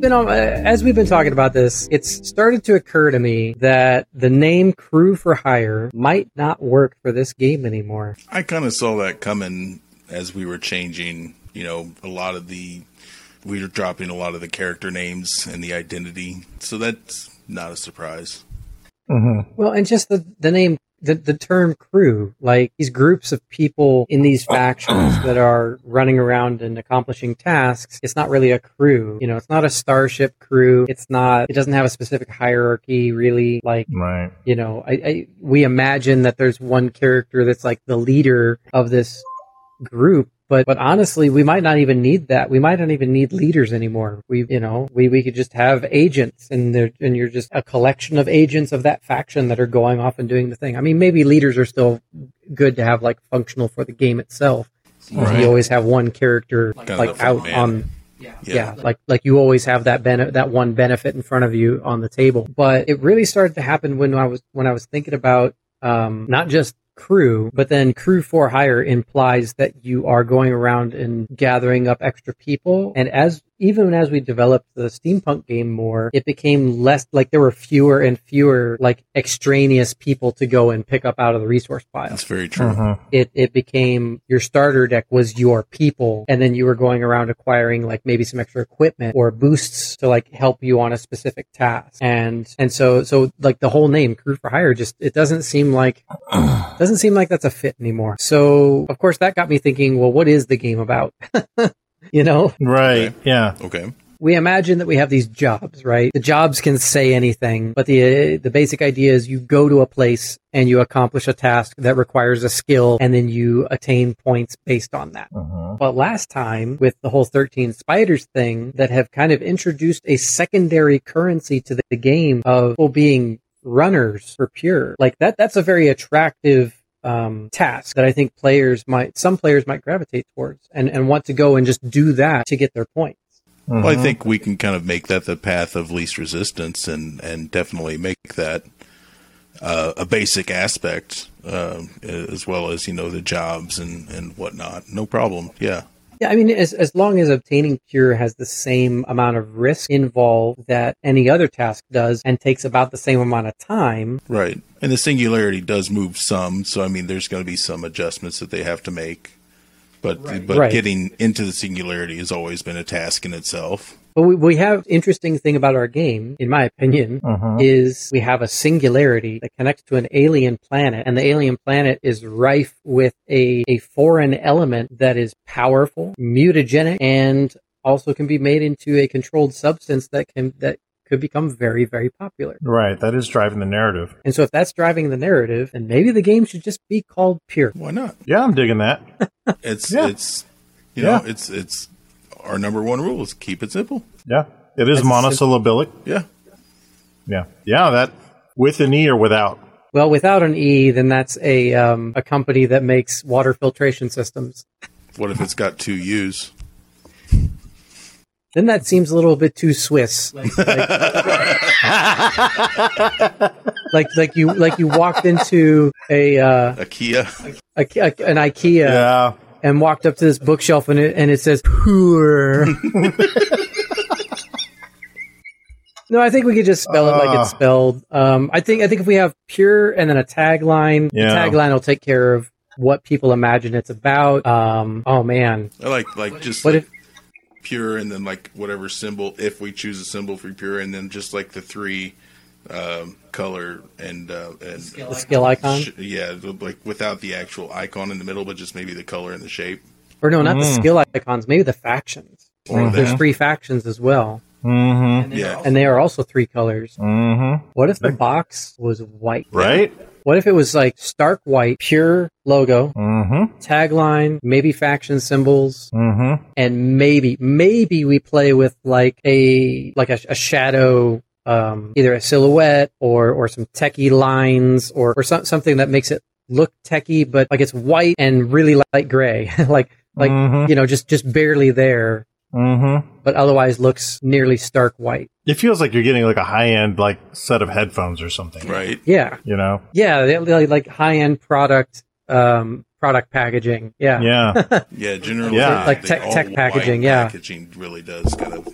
been on, uh, as we've been talking about this, it's started to occur to me that the name Crew for Hire might not work for this game anymore. I kind of saw that coming as we were changing, you know, a lot of the we were dropping a lot of the character names and the identity. So that's not a surprise. Mm-hmm. Well, and just the, the name, the, the term crew, like these groups of people in these factions that are running around and accomplishing tasks. It's not really a crew. You know, it's not a starship crew. It's not, it doesn't have a specific hierarchy really. Like, Right. you know, I, I we imagine that there's one character that's like the leader of this group. But, but honestly, we might not even need that. We might not even need leaders anymore. We, you know, we, we could just have agents and they're, and you're just a collection of agents of that faction that are going off and doing the thing. I mean, maybe leaders are still good to have like functional for the game itself. Right. You always have one character Kind of like out man. on yeah. like like you always have that bene- that one benefit in front of you on the table. But it really started to happen when I was when I was thinking about um, not just crew, but then crew for hire implies that you are going around and gathering up extra people. And as even as we developed the steampunk game more, it became less like there were fewer and fewer like extraneous people to go and pick up out of the resource pile That's very true. Mhm. it it became your starter deck was your people and then you were going around acquiring like maybe some extra equipment or boosts to like help you on a specific task and and so so like the whole name crew for hire just it doesn't seem like doesn't seem like that's a fit anymore so of course that got me thinking well what is the game about you know Right. Okay. Yeah. Okay. we imagine that we have these jobs, right? The jobs can say anything, but the the basic idea is you go to a place and you accomplish a task that requires a skill, and then you attain points based on that. Mhm. But last time with the whole 13 spiders thing that have kind of introduced a secondary currency to the game of people being runners for pure. Like that that's a very attractive um, task that I think players might some players might gravitate towards and, and want to go and just do that to get their points. Well, I Mhm. think we can kind of make that the path of least resistance, and and definitely make that uh, a basic aspect, uh, as well as you know the jobs and and whatnot. No problem. Yeah. Yeah, I mean, as as long as obtaining cure has the same amount of risk involved that any other task does, and takes about the same amount of time, Right. And the singularity does move some, so I mean, there's going to be some adjustments that they have to make. But but Right. getting into the singularity has always been a task in itself. But we, we have interesting thing about our game, in my opinion, Mhm. is we have a singularity that connects to an alien planet, and the alien planet is rife with a a foreign element that is powerful, mutagenic, and also can be made into a controlled substance that can that could become very very popular. Right. That is driving the narrative. And so if that's driving the narrative, then maybe the game should just be called Pure. Why not? Yeah, I'm digging that. It's Yeah. it's you know Yeah. it's it's our number one rule is keep it simple. Yeah. It is That's monosyllabic. Yeah. Yeah. Yeah. That with an E or without. Well, without an E, then that's a um, a company that makes water filtration systems. What if it's got two U's? Then that seems a little bit too Swiss. Like, like, like, like you like you walked into a, uh, A Kia. a, a an IKEA Yeah. And walked up to this bookshelf and it and it says Pure. No, I think we could just spell it like Ah. it's spelled. Um, I think I think if we have pure and then a tagline, Yeah. the tagline will take care of what people imagine it's about. Um, oh man, I like like just what like if pure and then like whatever symbol if we choose a symbol for pure and then just like the three um, color and uh, and the skill icon, sh- yeah like without the actual icon in the middle but just maybe the color and the shape or no, not the Mm. skill icons, maybe the factions. or Mhm. There's three factions as well, Mm-hmm. yeah and they are also three colors. Mm-hmm. What if the box was white? Right? What if it was like stark white, pure logo, Mm-hmm. tagline, maybe faction symbols, Mm-hmm. and maybe maybe we play with like a like a, a shadow um either a silhouette or or some techie lines or or some, something that makes it look techie but like it's white and really light gray like like Mhm. you know just just barely there Mm-hmm. but otherwise looks nearly stark white It feels like you're getting like a high end like set of headphones or something. right yeah You know? yeah they, they like high end product um product packaging yeah Yeah. yeah generally Yeah. Like tech- tech packaging, yeah. packaging really does kind of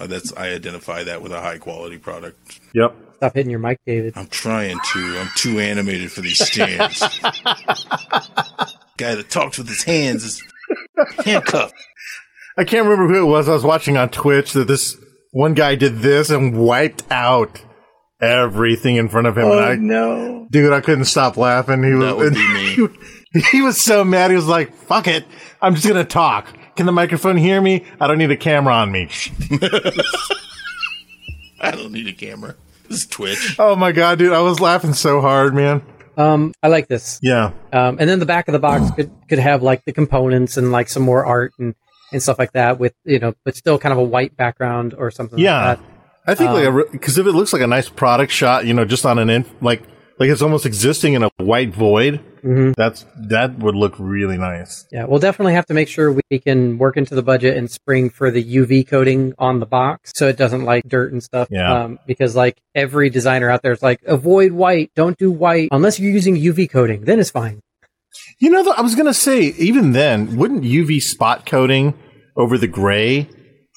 Uh, that's I identify that with a high quality product. Yep. Stop hitting your mic, David. I'm trying to. I'm too animated for these stands. Guy that talks with his hands is handcuffed. I can't remember who it was I was watching on Twitch that this one guy did this and wiped out everything in front of him. and oh, I, no! dude, I couldn't stop laughing. He was, would be me. He, he was so mad. He was like, fuck it. I'm just going to talk. Can the microphone hear me? I don't need a camera on me. I don't need a camera. This is Twitch. Oh my God, dude. I was laughing so hard, man. Um, I like this. Yeah. Um, and then the back of the box could could have like the components and like some more art and and stuff like that with you know, but still kind of a white background or something. Yeah. like that. I think like because if it looks like a nice product shot, you know, just on an inf- like like it's almost existing in a white void. That's that would look really nice. Yeah, we'll definitely have to make sure we can work into the budget and spring for the UV coating on the box so it doesn't like dirt and stuff. Yeah. Um, because like every designer out there is like, avoid white, don't do white unless you're using UV coating, then it's fine. You know, I was gonna say even then, wouldn't UV spot coating over the gray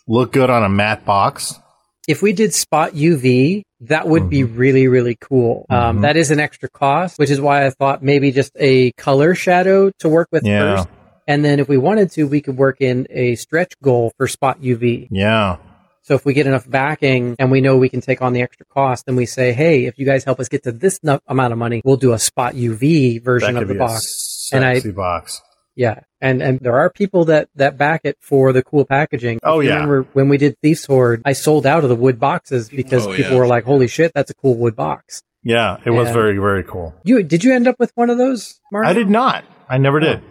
look good on a matte box? If we did spot UV, that would be Mm-hmm. really, really cool. Um, that is an extra cost, which is why I thought maybe just a color shadow to work with Yeah. first. And then if we wanted to, we could work in a stretch goal for spot UV. Yeah. So if we get enough backing and we know we can take on the extra cost, then we say, hey, if you guys help us get to this amount of money, we'll do a spot UV version of the be box. And I- box. Yeah. And and there are people that that back it for the cool packaging. Oh, yeah. Remember when we did Thief's Horde, I sold out of the wood boxes oh, because Oh, people yeah. were like, "Holy shit, that's a cool wood box." Yeah, it was very very cool. You did you end up with one of those, Mark? I did not. I never did.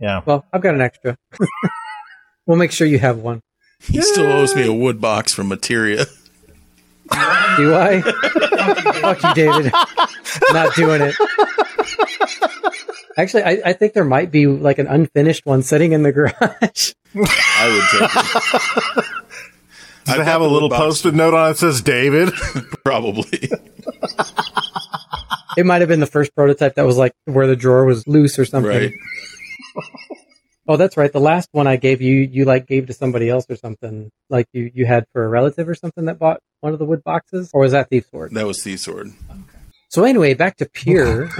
Yeah. Well, I've got an extra. we'll make sure you have one. He still owes me a wood box from Materia. Do I? Fuck you, David. Not doing it. Actually, I, I think there might be like an unfinished one sitting in the garage. I would take it. Does I've it have a little wood post-it note on it that says David? Probably. It might have been the first prototype that was like where the drawer was loose or something. Right. Oh, that's right. The last one I gave you, you like gave to somebody else or something. Like you, you had for a relative or something that bought one of the wood boxes, or was that Thief's Sword? That was the sword, Okay. So anyway, back to Pure.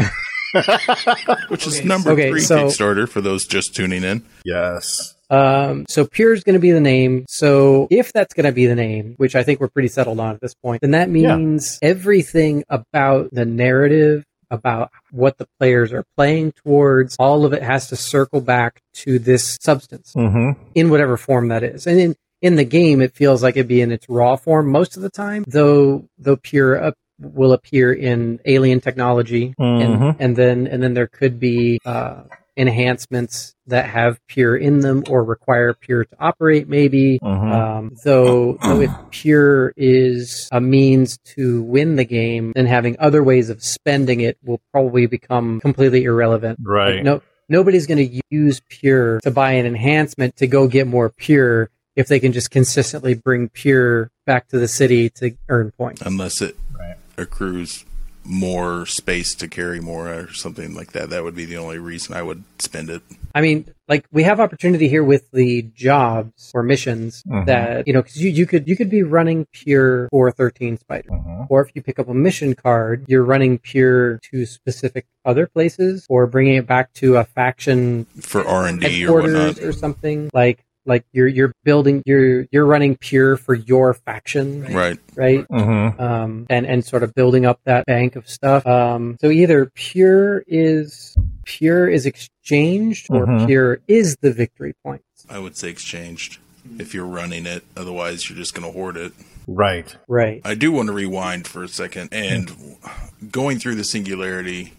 Which is number Okay, three so- Kickstarter for those just tuning in. yes. Um, so Pure is going to be the name. So if that's going to be the name, which I think we're pretty settled on at this point, then that Yeah. means everything about the narrative, about what the players are playing towards, all of it has to circle back to this substance Mm-hmm. in whatever form that is. And in, in the game, it feels like it'd be in its raw form most of the time, though, though Pure up will appear in alien technology Mhm. and, and then, and then there could be, uh, enhancements that have pure in them or require pure to operate maybe Mhm. um, though though if pure is a means to win the game then having other ways of spending it will probably become completely irrelevant Right. Like, no nobody's going to use pure to buy an enhancement to go get more pure if they can just consistently bring pure back to the city to earn points unless it Right. Accrues more space to carry more or something like that. That would be the only reason I would spend it. I mean, like we have opportunity here with the jobs or missions Mhm. that you know because you, you could you could be running pure for 13 spider Mhm. or if you pick up a mission card you're running pure to specific other places or bringing it back to a faction for R and D or whatnot. or something like like you're you're building you're you're running pure for your faction Right. right Mhm. um, and and sort of building up that bank of stuff. Um, so either pure is pure is exchanged, or Mhm. pure is the victory points. I would say exchanged if you're running it. Otherwise, you're just going to hoard it. Right. Right. I do want to rewind for a second and going through the singularity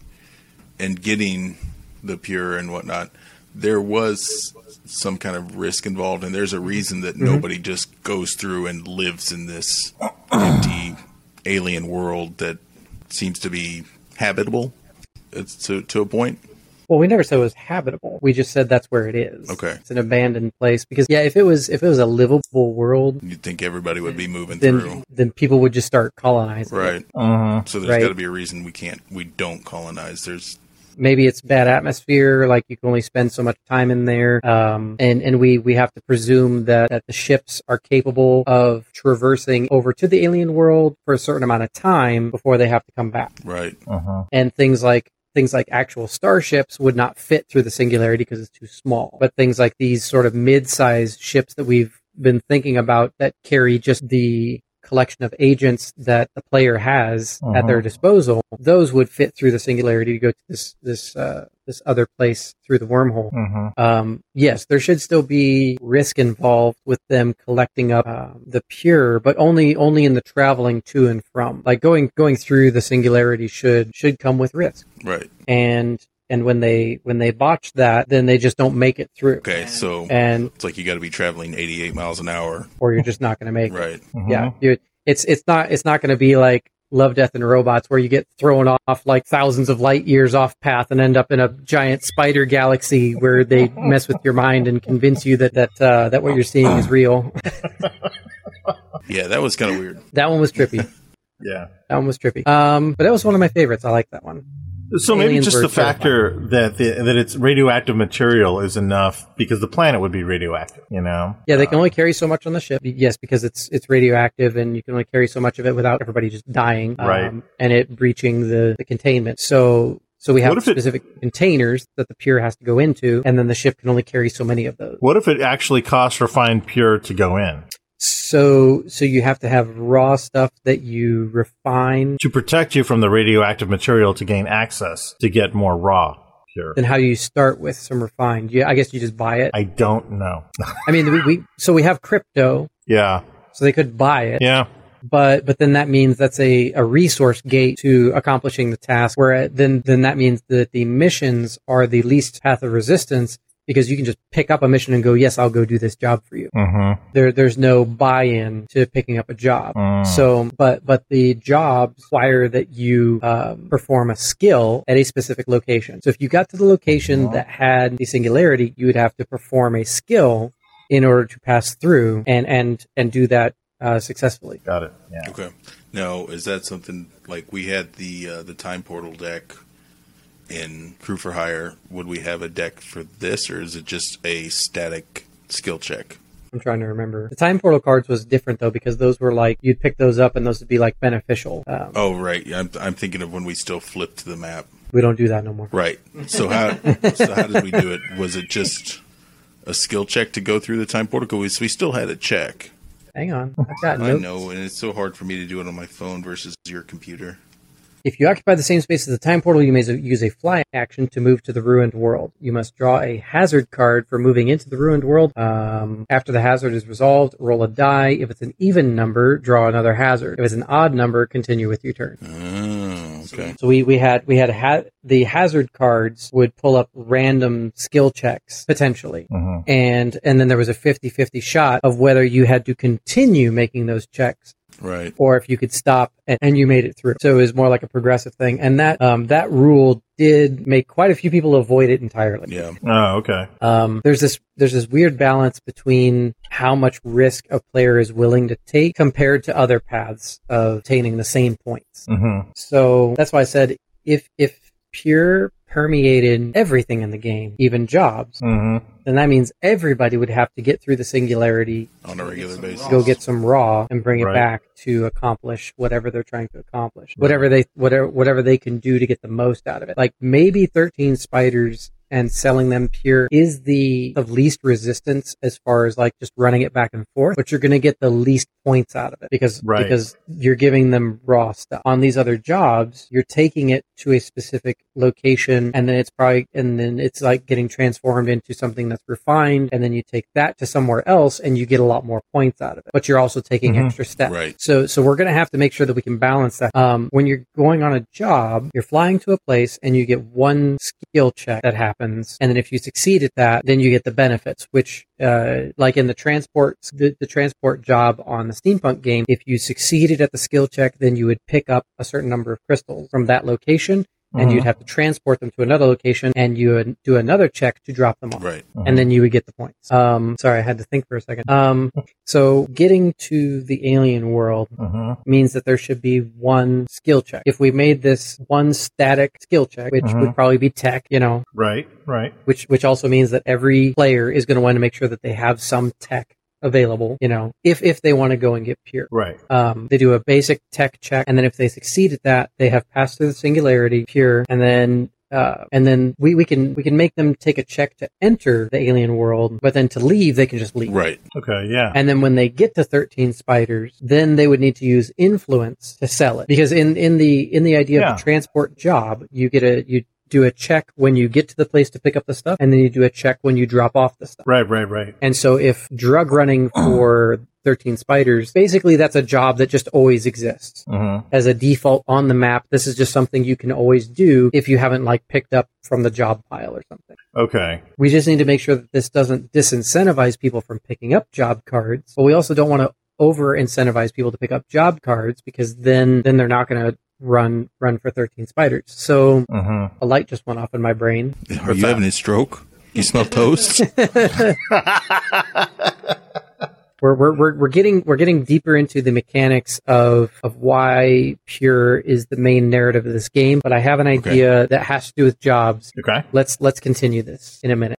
and getting the pure and whatnot. There was some kind of risk involved, and there's a reason that nobody just goes through and lives in this empty alien world that seems to be habitable. It's to to a point. Well, we never said it was habitable. We just said that's where it is. Okay. It's an abandoned place because yeah, if it was if it was a livable world, You'd think everybody would be moving through, then then people would just start colonizing. it. right? Mhm. So there's Right. got to be a reason we can't, we don't colonize. There's maybe it's bad atmosphere, like you can only spend so much time in there. Um, and, and we, we have to presume that, that the ships are capable of traversing over to the alien world for a certain amount of time before they have to come back. Right. Uh-huh. And things like things like actual starships would not fit through the singularity because it's too small. But things like these sort of mid-sized ships that we've been thinking about that carry just the collection of agents that the player has uh-huh. at their disposal, those would fit through the singularity to go to this this uh, this other place through the wormhole. Uh-huh. Um, yes, there should still be risk involved with them collecting up uh, the pure, but only only in the traveling to and from. Like going going through the singularity should should come with risk. Right. And and when they when they botch that, then they just don't make it through. Okay, so and it's like you got to be traveling 88 miles an hour, or you're just not going to make right. it. Right. Yeah, you, it's it's not it's not going to be like Love, Death, and Robots, where you get thrown off like thousands of light years off path and end up in a giant spider galaxy where they mess with your mind and convince you that that uh, that what you're seeing is real. yeah, that was kind of weird. That one was trippy. yeah, that one was trippy. Um, but that was one of my favorites. I like that one. So maybe just the factor that the, that it's radioactive material is enough because the planet would be radioactive, you know. Yeah, they can only carry so much on the ship. Yes, because it's it's radioactive, and you can only carry so much of it without everybody just dying, um, right? And it breaching the, the containment. So so we have specific it, containers that the pure has to go into, and then the ship can only carry so many of those. What if it actually costs refined pure to go in? So, so you have to have raw stuff that you refine to protect you from the radioactive material to gain access to get more raw pure. Then how do you start with some refined? Yeah, I guess you just buy it. I don't know. I mean, we, we so we have crypto. Yeah. So they could buy it. Yeah. But but then that means that's a, a resource gate to accomplishing the task. Where then then that means that the missions are the least path of resistance because you can just pick up a mission and go, yes, I'll go do this job for you. Mm-hmm. There, there's no buy-in to picking up a job. Mm. So, but, but the jobs require that you um, perform a skill at a specific location. So if you got to the location mm-hmm. that had the singularity, you would have to perform a skill in order to pass through and, and, and do that uh, successfully. Got it. Yeah. Okay. Now, is that something like we had the uh, the time portal deck in Crew for Hire, would we have a deck for this, or is it just a static skill check? I'm trying to remember. The time portal cards was different though because those were like you'd pick those up and those would be like beneficial. Um, oh right, I'm I'm thinking of when we still flipped the map. We don't do that no more. Right. So how so how did we do it? Was it just a skill check to go through the time portal? We we still had a check. Hang on, I've got I know, and it's so hard for me to do it on my phone versus your computer. If you occupy the same space as the time portal, you may use a fly action to move to the ruined world. You must draw a hazard card for moving into the ruined world. Um, after the hazard is resolved, roll a die. If it's an even number, draw another hazard. If it's an odd number, continue with your turn. Oh, okay. So we, we had we had ha- the hazard cards would pull up random skill checks potentially, uh-huh. and and then there was a 50-50 shot of whether you had to continue making those checks right? Or if you could stop and, and, you made it through. So it was more like a progressive thing, and that um, that rule did make quite a few people avoid it entirely. Yeah. Oh, okay. Um, there's this there's this weird balance between how much risk a player is willing to take compared to other paths of obtaining the same points. Mm-hmm. So that's why I said if if pure permeated everything in the game, even jobs, mm-hmm. then that means everybody would have to get through the singularity on a regular basis. Go get some raw and bring it right. back to accomplish whatever they're trying to accomplish. Whatever they whatever whatever they can do to get the most out of it. Like maybe 13 spiders and selling them pure is the of least resistance as far as like just running it back and forth, but you're going to get the least points out of it because right. because you're giving them raw stuff. On these other jobs, you're taking it to a specific location and then it's probably and then it's like getting transformed into something that's refined and then you take that to somewhere else and you get a lot more points out of it. But you're also taking Mhm. extra steps. Right. So so we're going to have to make sure that we can balance that. Um, when you're going on a job, you're flying to a place and you get one skill check that happens, and then if you succeed at that, then you get the benefits. Which, uh, like in the transport the, the transport job on the steampunk game, if you succeeded at the skill check, then you would pick up a certain number of crystals from that location. And Mhm. you'd have to transport them to another location, and you would do another check to drop them off Right. and then you would get the points. Um, sorry, I had to think for a second. Um, so getting to the alien world hmm means that there should be one skill check. If we made this one static skill check, which would probably be tech, you know, Right, right. which which also means that every player is going to want to make sure that they have some tech available, you know, if if they want to go and get pure. Right. Um, they do a basic tech check, and then if they succeed at that, they have passed through the singularity pure, and then uh, and then we, we can we can make them take a check to enter the alien world, but then to leave they can just leave. Right. Okay, yeah. And then when they get to 13 spiders, then they would need to use influence to sell it. Because in, in the, in the idea Yeah. of the transport job, you get a, you do a check when you get to the place to pick up the stuff, and then you do a check when you drop off the stuff. right, right, right. And so if drug running for 13 spiders, basically that's a job that just always exists hmm as a default on the map. This is just something you can always do if you haven't like picked up from the job pile or something. Okay. We just need to make sure that this doesn't disincentivize people from picking up job cards, but we also don't want to over incentivize people to pick up job cards because then then they're not going to run run for 13 spiders. So hmm a light just went off in my brain. Are you having a stroke? You smell toast? We're, we're, we're, we're getting we're getting deeper into the mechanics of of why pure is the main narrative of this game, but I have an idea that has to do with jobs. Okay. Let's let's continue this in a minute.